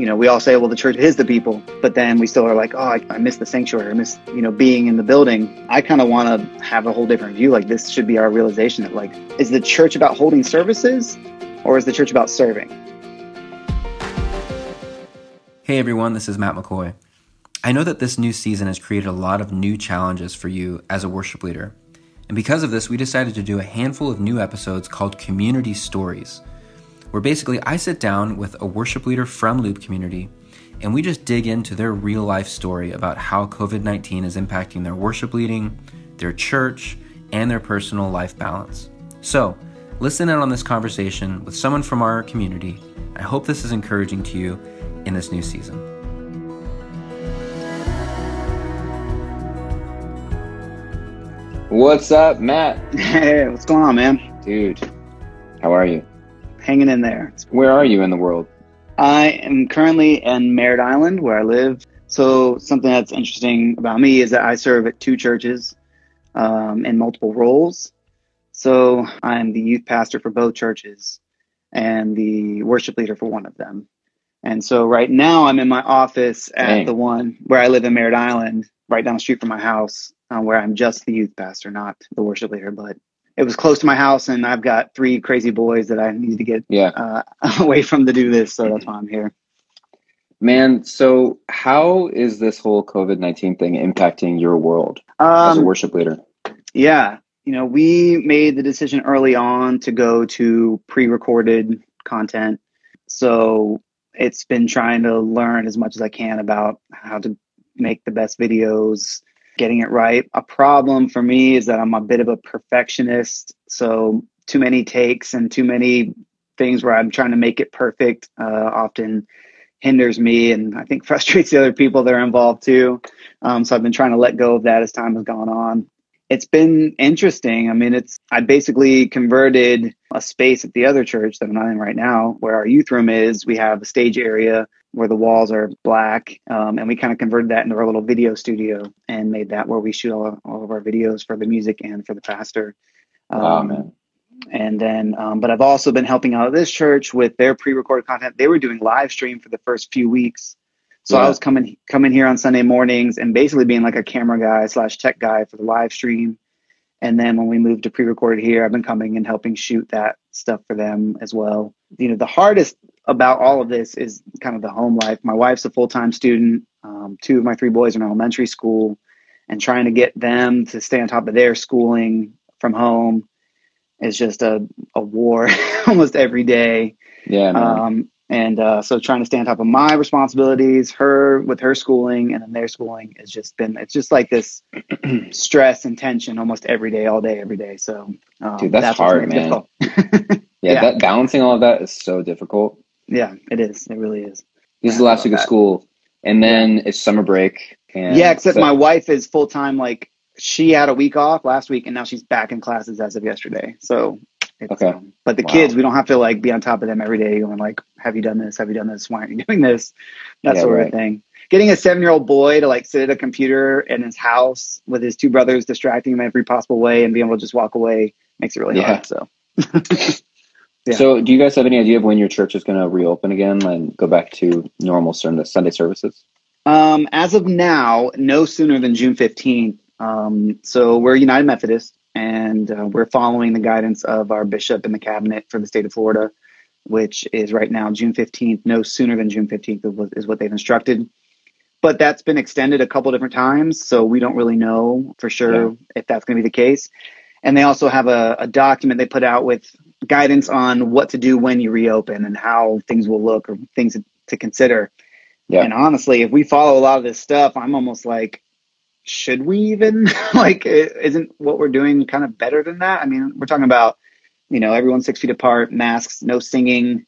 you know, we all say, well, the church is the people, but then we still are like, oh, I, I miss the sanctuary. I miss, you know, being in the building. I kind of want to have a whole different view. Like this should be our realization that like, is the church about holding services or is the church about serving? Hey everyone, this is Matt McCoy. I know that this new season has created a lot of new challenges for you as a worship leader. And because of this, we decided to do a handful of new episodes called Community Stories where basically I sit down with a worship leader from Loop Community and we just dig into their real life story about how COVID 19 is impacting their worship leading, their church, and their personal life balance. So, listen in on this conversation with someone from our community. I hope this is encouraging to you in this new season. What's up, Matt? Hey, what's going on, man? Dude, how are you? Hanging in there. Where are you in the world? I am currently in Merritt Island, where I live. So something that's interesting about me is that I serve at two churches um, in multiple roles. So I'm the youth pastor for both churches and the worship leader for one of them. And so right now I'm in my office at Dang. the one where I live in Merritt Island, right down the street from my house, uh, where I'm just the youth pastor, not the worship leader. But it was close to my house, and I've got three crazy boys that I need to get yeah. uh, away from to do this. So that's why I'm here. Man, so how is this whole COVID nineteen thing impacting your world um, as a um, worship leader? Yeah, you know, we made the decision early on to go to pre-recorded content. So it's been trying to learn as much as I can about how to make the best videos, getting it right. A problem for me is that I'm a bit of a perfectionist. So too many takes and too many things where I'm trying to make it perfect uh, often hinders me and I think frustrates the other people that are involved too. Um, so I've been trying to let go of that as time has gone on. It's been interesting. I mean, it's I basically converted a space at the other church that I'm not in right now, where our youth room is. We have a stage area where the walls are black. Um, and we kind of converted that into our little video studio and made that where we shoot all, all of our videos for the music and for the pastor. Um, oh. And then, um, but I've also been helping out this church with their pre-recorded content. They were doing live stream for the first few weeks. So yeah. I was coming coming here on Sunday mornings and basically being like a camera guy slash tech guy for the live stream. And then when we moved to pre-recorded here, I've been coming and helping shoot that stuff for them as well. You know, the hardest about all of this is kind of the home life. My wife's a full time student. Um, two of my three boys are in elementary school, and trying to get them to stay on top of their schooling from home is just a, a war almost every day. Yeah. Um, and uh, so trying to stay on top of my responsibilities, her with her schooling, and then their schooling has just been it's just like this stress and tension almost every day, all day, every day. So, um, dude, that's, that's hard, man. yeah, yeah, that balancing all of that is so difficult. Yeah, it is. It really is. This is the last week of school, and then yeah. it's summer break. And yeah, except so- my wife is full time. Like she had a week off last week, and now she's back in classes as of yesterday. So okay. Um, but the wow. kids, we don't have to like be on top of them every day, going like, "Have you done this? Have you done this? Why aren't you doing this?" That yeah, sort right. of thing. Getting a seven-year-old boy to like sit at a computer in his house with his two brothers distracting him every possible way and being able to just walk away makes it really yeah. hard. So. Yeah. So, do you guys have any idea of when your church is going to reopen again and go back to normal Sunday services? Um, as of now, no sooner than June 15th. Um, so, we're United Methodist, and uh, we're following the guidance of our bishop in the cabinet for the state of Florida, which is right now June 15th. No sooner than June 15th is what they've instructed. But that's been extended a couple different times, so we don't really know for sure yeah. if that's going to be the case. And they also have a, a document they put out with guidance on what to do when you reopen and how things will look or things to consider. Yeah. And honestly, if we follow a lot of this stuff, I'm almost like, should we even like? Isn't what we're doing kind of better than that? I mean, we're talking about, you know, everyone six feet apart, masks, no singing,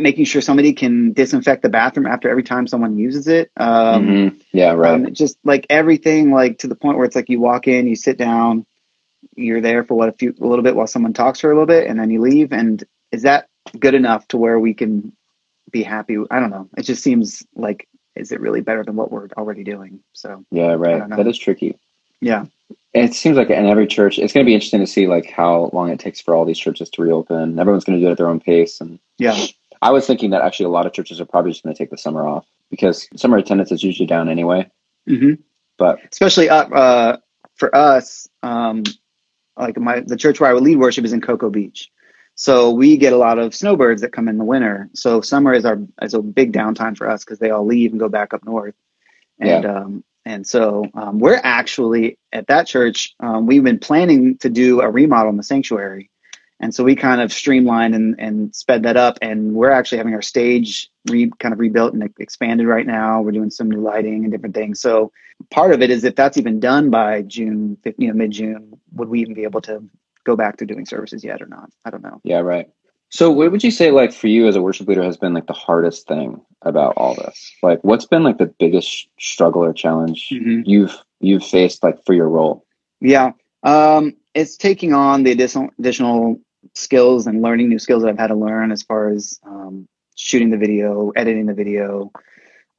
making sure somebody can disinfect the bathroom after every time someone uses it. Um, mm-hmm. Yeah, right. Um, just like everything, like to the point where it's like you walk in, you sit down, you're there for what a few a little bit while someone talks for a little bit and then you leave? And is that good enough to where we can be happy? I don't know. It just seems like is it really better than what we're already doing? So yeah right. That is tricky. Yeah. It seems like in every church it's going to be interesting to see like how long it takes for all these churches to reopen. Everyone's going to do it at their own pace and yeah. I was thinking that actually a lot of churches are probably just going to take the summer off because summer attendance is usually down anyway. Mm-hmm. But especially up uh, for us, um, like my the church where I would lead worship is in Cocoa Beach, so we get a lot of snowbirds that come in the winter. So summer is our is a big downtime for us because they all leave and go back up north, and Yeah. um, and so um, we're actually at that church. Um, we've been planning to do a remodel in the sanctuary, and so we kind of streamlined and, and sped that up. And we're actually having our stage re, kind of rebuilt and expanded right now. We're doing some new lighting and different things. So part of it is if that's even done by June, you know, mid June, would we even be able to go back to doing services yet or not? I don't know. yeah, right. So what would you say like for you as a worship leader has been like the hardest thing about all this? Like what's been like the biggest struggle or challenge Mhm. you've you've faced like for your role? Yeah. Um, it's taking on the additional additional skills and learning new skills that I've had to learn as far as um, shooting the video, editing the video.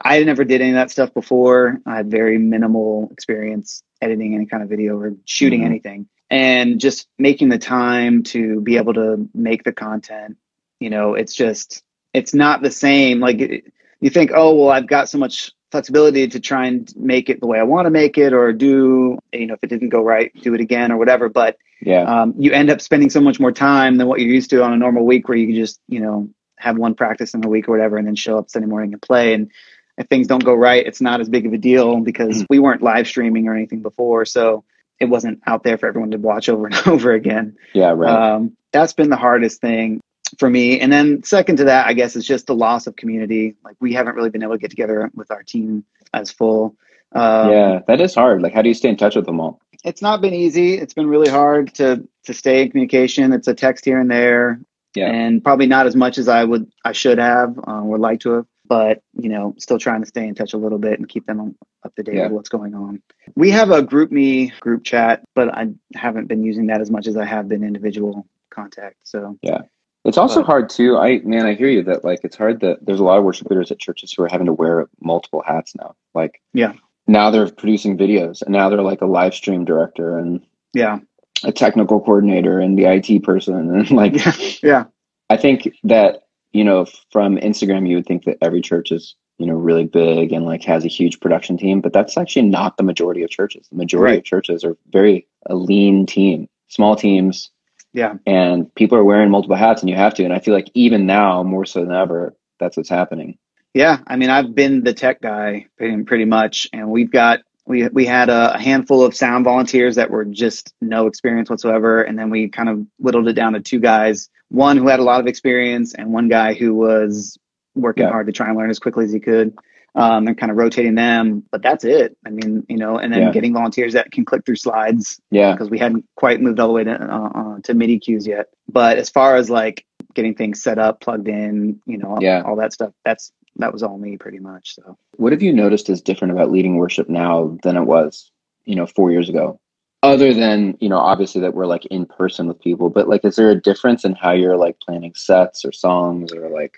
I never did any of that stuff before. I had very minimal experience editing any kind of video or shooting Mhm. anything. And just making the time to be able to make the content, you know, it's just, it's not the same. Like it, you think, oh, well, I've got so much flexibility to try and make it the way I want to make it or do, you know, if it didn't go right, do it again or whatever. But Yeah. um, you end up spending so much more time than what you're used to on a normal week where you can just, you know, have one practice in a week or whatever and then show up Sunday morning and play. And if things don't go right, it's not as big of a deal because we weren't live streaming or anything before. So it wasn't out there for everyone to watch over and over again. yeah, right. Um, that's been the hardest thing for me. And then second to that, I guess, is just the loss of community. Like we haven't really been able to get together with our team as full. Um, yeah, that is hard. Like how do you stay in touch with them all? it's not been easy. It's been really hard to to stay in communication. It's a text here and there, Yeah. and probably not as much as I would I should have uh, or like to have. But you know, still trying to stay in touch a little bit and keep them up to date Yeah. with what's going on. We have a GroupMe group chat, but I haven't been using that as much as I have been individual contact. So It's also But- hard too. I man, I hear you that like it's hard that there's a lot of worship leaders at churches who are having to wear multiple hats now. Like Yeah. now they're producing videos and now they're like a live stream director and yeah, a technical coordinator and the IT person and like yeah, yeah, I think that you know from Instagram you would think that every church is you know really big and like has a huge production team, but that's actually not the majority of churches. The majority Right. of churches are very a lean team, small teams, yeah. and people are wearing multiple hats, and you have to. And I feel like even now more so than ever, that's what's happening. Yeah, I mean, I've been the tech guy pretty, pretty much, and we've got we we had a, a handful of sound volunteers that were just no experience whatsoever, and then we kind of whittled it down to two guys, one who had a lot of experience, and one guy who was working Yeah. hard to try and learn as quickly as he could, um, and kind of rotating them. But that's it. I mean, you know, and then Yeah. getting volunteers that can click through slides Yeah, because we hadn't quite moved all the way to uh, uh, to MIDI cues yet. But as far as like getting things set up, plugged in, you know, Yeah. all that stuff, that's that was all me pretty much. So what have you noticed is different about leading worship now than it was, you know, four years ago? Other than you know, obviously that we're like in person with people, but like, is there a difference in how you're like planning sets or songs or like?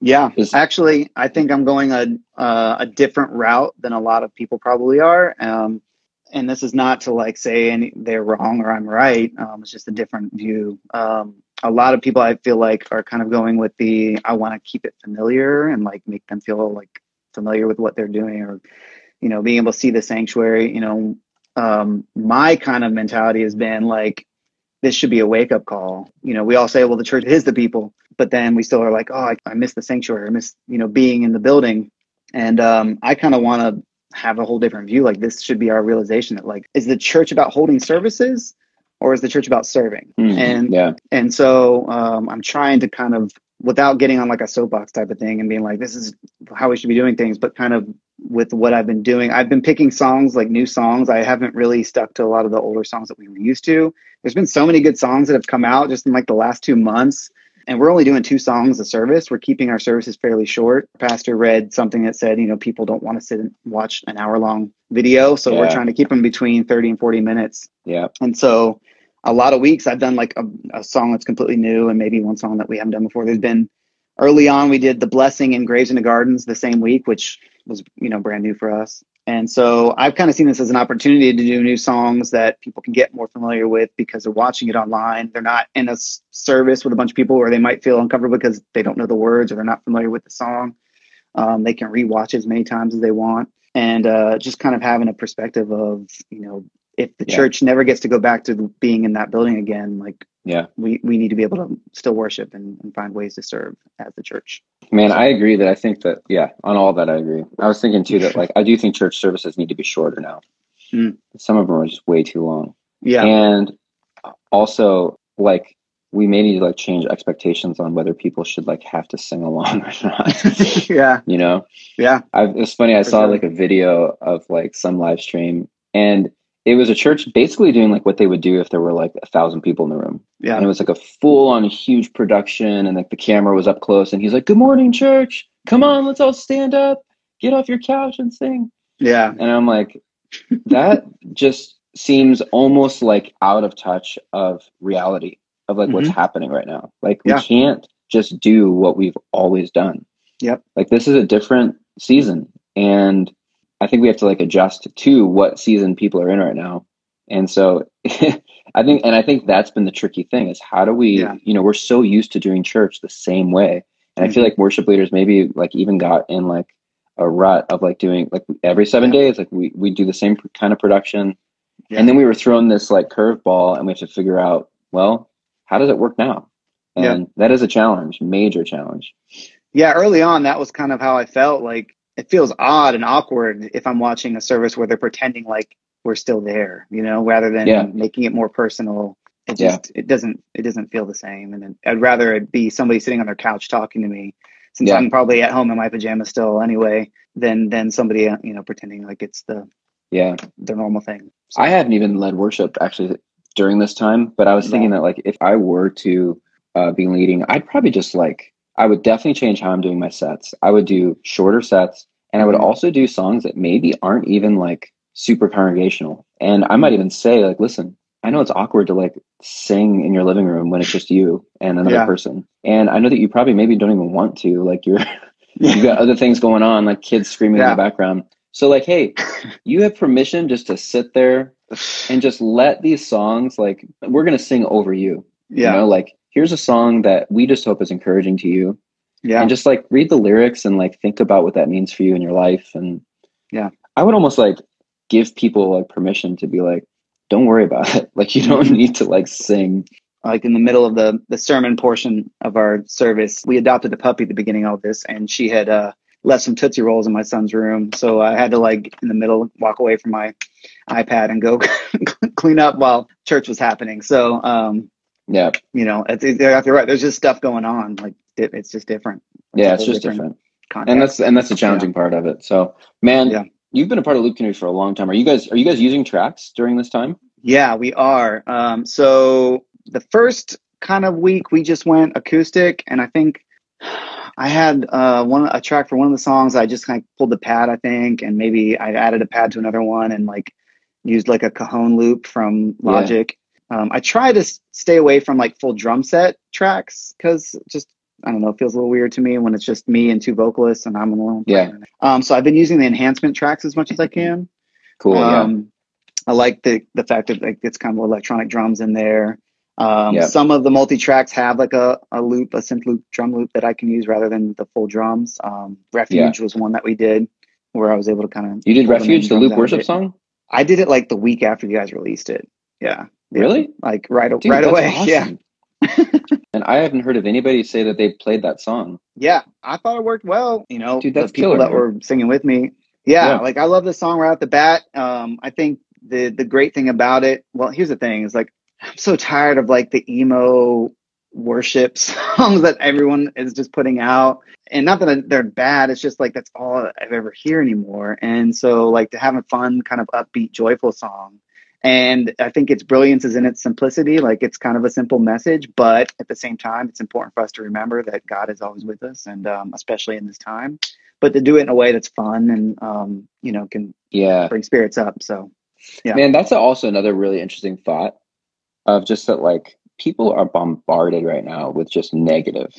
Yeah, actually, I think I'm going a uh, a different route than a lot of people probably are. Um, and this is not to like say any, they're wrong or I'm right. Um, it's just a different view. Um, a lot of people I feel like are kind of going with the I want to keep it familiar and like make them feel like familiar with what they're doing or you know being able to see the sanctuary. You know, um, my kind of mentality has been like this should be a wake up call. You know, we all say, well, the church is the people, but then we still are like, oh, I, I miss the sanctuary. I miss, you know, being in the building. And um, I kind of want to have a whole different view. Like this should be our realization that like, is the church about holding services or is the church about serving? Mhm, And yeah, and so um, I'm trying to kind of, without getting on like a soapbox type of thing and being like, this is how we should be doing things, but kind of with what I've been doing, I've been picking songs like new songs. I haven't really stuck to a lot of the older songs that we were used to. There's been so many good songs that have come out just in like the last two months. And we're only doing two songs a service. We're keeping our services fairly short. Pastor read something that said, you know, people don't want to sit and watch an hour long video. So we're trying to keep them between 30 and 40 minutes. yeah, And so a lot of weeks I've done like a, a song that's completely new and maybe one song that we haven't done before. There's been early on we did the blessing and Graves into Gardens the same week, which was, you know, brand new for us. And so I've kind of seen this as an opportunity to do new songs that people can get more familiar with because they're watching it online. They're not in a service with a bunch of people where they might feel uncomfortable because they don't know the words or they're not familiar with the song. Um, they can rewatch as many times as they want. And uh, just kind of having a perspective of, you know, if the Yeah. church never gets to go back to being in that building again, like Yeah. we, we need to be able to still worship and, and find ways to serve as the church. Man, I agree that I think that yeah, on all that I agree. I was thinking too that like I do think church services need to be shorter now. Mm. Some of them are just way too long. Yeah. And also like we may need to like change expectations on whether people should like have to sing along or not. yeah. you know? Yeah. I, it's funny. I For saw sure. like a video of like some live stream, and it was a church basically doing like what they would do if there were like a thousand people in the room, Yeah. and it was like a full on huge production, and like the camera was up close, and he's like, "Good morning, church. Come on, let's all stand up, get off your couch and sing." Yeah. And I'm like, that just seems almost like out of touch of reality of like what's mm-hmm. happening right now. Like we can't just do what we've always done. Yep. Like this is a different season and I think we have to like adjust to what season people are in right now. And so I think and I think that's been the tricky thing is how do we Yeah. you know we're so used to doing church the same way. And I feel Mhm. like worship leaders maybe like even got in like a rut of like doing like every 7 Yeah. days like we we do the same kind of production Yeah. and then we were thrown this like curveball and we have to figure out well how does it work now and that is a challenge major challenge Yeah, early on, that was kind of how I felt. Like it feels odd and awkward if I'm watching a service where they're pretending like we're still there, you know, rather than Yeah. making it more personal. It Yeah. just it doesn't it doesn't feel the same. And then I'd rather it be somebody sitting on their couch talking to me, since Yeah. I'm probably at home in my pajamas still anyway, than than somebody uh, you know pretending like it's the yeah the normal thing. So, i hadn't even led worship actually during this time but i was thinking that like if i were to uh, be leading i'd probably just like i would definitely change how i'm doing my sets. I would do shorter sets and i would Mhm. also do songs that maybe aren't even like super congregational. And i might even say like listen i know it's awkward to like sing in your living room when it's just you and another Yeah. person. And i know that you probably maybe don't even want to like you're you've got other things going on like kids screaming in the background. So like hey you have permission just to sit there and just let these songs like we're gonna sing over you yeah, you know like here's a song that we just hope is encouraging to you yeah, and just like read the lyrics and like think about what that means for you in your life and Yeah. i would almost like give people like permission to be like don't worry about it like you don't Mhm. need to like sing like in the middle of the the sermon portion of our service, we adopted a puppy at the beginning of this, and she had uh, left some tootsie rolls in my son's room, so I had to like in the middle walk away from my iPad and go clean up while church was happening. So um, yeah you know, it's, it's, you're right. There's just stuff going on. Like it, it's just different. yeah it's just different context. and that's and that's the challenging part of it so man Yeah. you've been a part of Loop Community for a long time are you guys are you guys using tracks during this time Yeah, we are. Um, so the first kind of week we just went acoustic, and I think I had uh, one a track for one of the songs. I just kind of pulled the pad, I think, and maybe I added a pad to another one, and like used like a cajon loop from Yeah. Um, I try to stay away from like full drum set tracks because just I don't know, it feels a little weird to me when it's just me and two vocalists and I'm alone. Yeah. Um, so I've been using the enhancement tracks as much as I can. cool yeah Um, I like the the fact that like it's kind of electronic drums in there. Um, Yeah. Some of the multi tracks have like a, a loop, a synth loop, drum loop that I can use rather than the full drums. Um, Refuge was one that we did where I was able to kind of. you did refuge the loop worship song I did it like the week after you guys released it. Yeah. Really? Like right, Dude, right away. awesome. Yeah. and I haven't heard of anybody say that they played that song. Yeah, I thought it worked well. You know, Dude, that's the people killer, that man. were singing with me. Yeah, Yeah. like I love the song right off the bat. Um, I think the the great thing about it. Well, here's the thing: is like I'm so tired of like the emo worship songs that everyone is just putting out. And not that they're bad. It's just like that's all I've ever hear anymore. And so like to have a fun kind of upbeat, joyful song. And I think its brilliance is in its simplicity. Like it's kind of a simple message, but at the same time, it's important for us to remember that God is always with us, and um, especially in this time. But to do it in a way that's fun and um, you know can Yeah. bring spirits up. So Yeah. Man, that's also another really interesting thought of just that like people are bombarded right now with just negative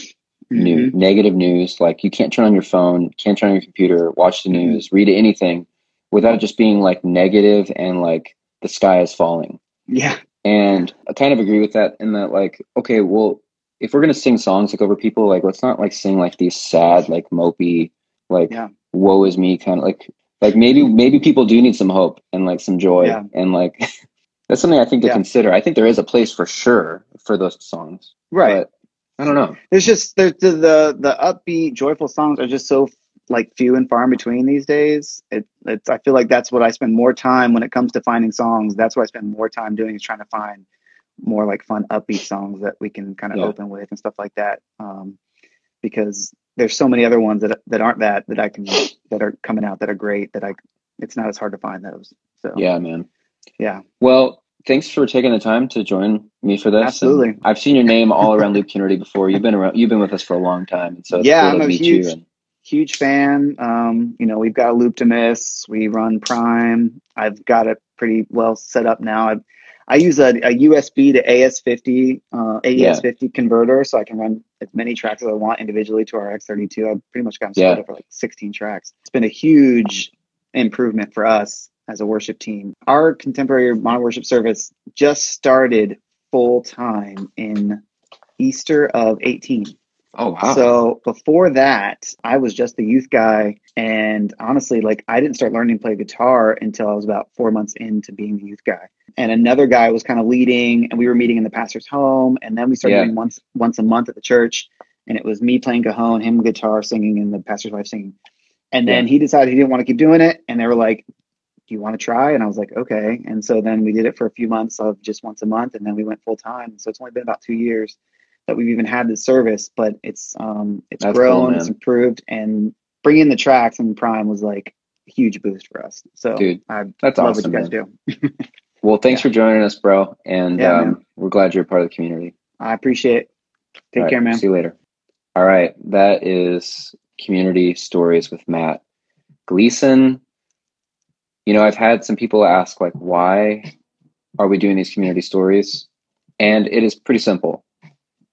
Mm-hmm. news, negative news. Like you can't turn on your phone, can't turn on your computer, watch the Mhm. news, read anything without just being like negative and like the sky is falling. Yeah. And I kind of agree with that in that like, okay, well, if we're gonna sing songs like over people, like let's not like sing like these sad, like mopey, like Yeah. woe is me kind of like like maybe maybe people do need some hope and like some joy Yeah. and like that's something I think to Yeah. consider. I think there is a place for sure for those songs. Right. But I don't know. There's just there's the, the the upbeat, joyful songs are just so like few and far in between these days. It, it's I feel like that's what I spend more time when it comes to finding songs. That's what I spend more time doing is trying to find more like fun upbeat songs that we can kind of Yeah. open with and stuff like that. Um, because there's so many other ones that that aren't that that I can that are coming out that are great that I it's not as hard to find those. So Yeah, man. yeah, Well, thanks for taking the time to join me for this. Absolutely. And I've seen your name all around Loop Community before. You've been around. You've been with us for a long time, and so it's Yeah, cool I'm to a meet huge- huge fan. Um, you know, we've got loop to miss. We run Prime. I've got it pretty well set up now. I, I use a, a USB to AS50, uh, AES50 converter, so I can run as many tracks as I want individually to our X32. I've pretty much got them set Yeah. up for like 16 tracks. It's been a huge improvement for us as a worship team. Our contemporary modern worship service just started full time in Easter of 18. Oh wow, So before that, I was just the youth guy. And honestly, like I didn't start learning to play guitar until I was about four months into being the youth guy. And another guy was kind of leading, and we were meeting in the pastor's home. And then we started Yeah. meeting once once a month at the church. And it was me playing cajon, him guitar singing, and the pastor's wife singing. And then he decided he didn't want to keep doing it. And they were like, Do you want to try? And I was like, Okay. And so then we did it for a few months of just once a month. And then we went full time. So it's only been about two years that we've even had this service, but it's um it's That's grown, man. it's improved, and bringing the tracks in Prime was like a huge boost for us. So Dude, I that's love awesome. what you guys man. do. Well, thanks for joining us, bro. And Yeah, um, we're glad you're a part of the community. I appreciate it. Take All right, care, man. See you later. All right, that is community stories with Matt Gleason. You know, I've had some people ask, like, why are we doing these community stories? And it is pretty simple.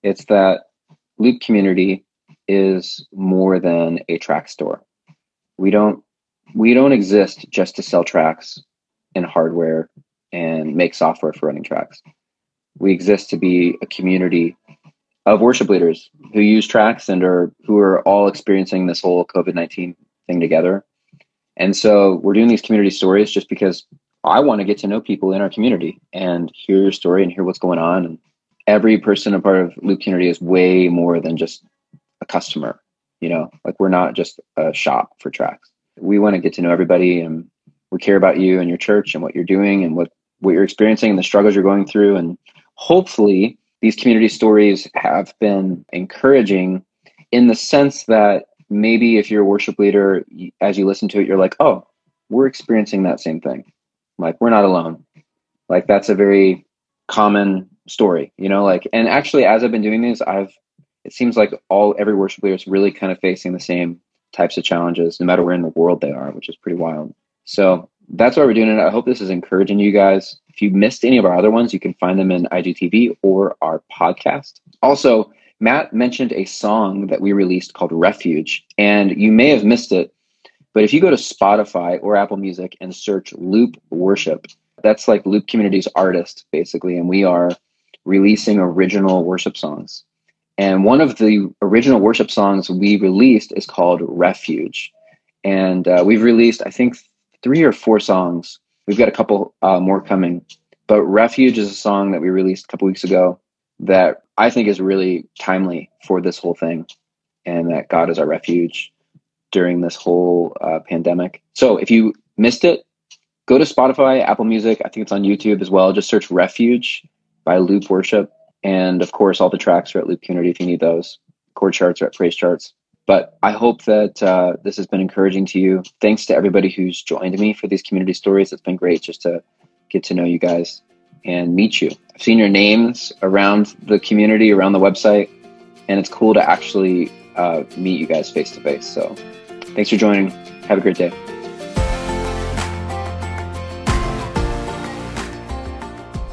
It's that Loop Community is more than a track store. We don't we don't exist just to sell tracks and hardware and make software for running tracks. We exist to be a community of worship leaders who use tracks and are who are all experiencing this whole COVID nineteen thing together. And so we're doing these community stories just because I want to get to know people in our community and hear your story and hear what's going on. And every person a part of Loop Community is way more than just a customer. You know, like we're not just a shop for tracks. We want to get to know everybody and we care about you and your church and what you're doing and what, what you're experiencing and the struggles you're going through. And hopefully these community stories have been encouraging in the sense that maybe if you're a worship leader, as you listen to it, you're like, oh, we're experiencing that same thing. Like, we're not alone. Like, that's a very common story, you know? Like, and actually, as I've been doing these, I've, it seems like all, every worship leader is really kind of facing the same types of challenges, no matter where in the world they are, which is pretty wild. So that's why we're doing it. I hope this is encouraging you guys. If you missed any of our other ones, you can find them in IGTV or our podcast. Also, Matt mentioned a song that we released called Refuge, and you may have missed it, but if you go to Spotify or Apple Music and search Loop Worship, that's like Loop Community's artist, basically, and we are releasing original worship songs. And one of the original worship songs we released is called Refuge. And uh, we've released, I think, three or four songs. We've got a couple uh, more coming. But Refuge is a song that we released a couple weeks ago that I think is really timely for this whole thing and that God is our refuge during this whole uh, pandemic. So if you missed it, go to Spotify, Apple Music. I think it's on YouTube as well. Just search Refuge by Loop Worship. And of course, all the tracks are at Loop Community if you need those. Chord charts are at Praise Charts. But I hope that uh, this has been encouraging to you. Thanks to everybody who's joined me for these community stories. It's been great just to get to know you guys and meet you. I've seen your names around the community, around the website, and it's cool to actually uh, meet you guys face to face. So thanks for joining. Have a great day.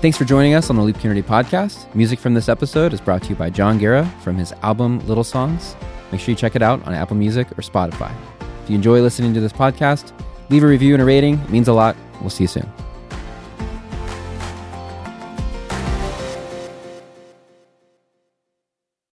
Thanks for joining us on the Loop Community Podcast. Music from this episode is brought to you by John Guerra from his album Little Songs. Make sure you check it out on Apple Music or Spotify. If you enjoy listening to this podcast, Leave a review and a rating. It means a lot. We'll see you soon.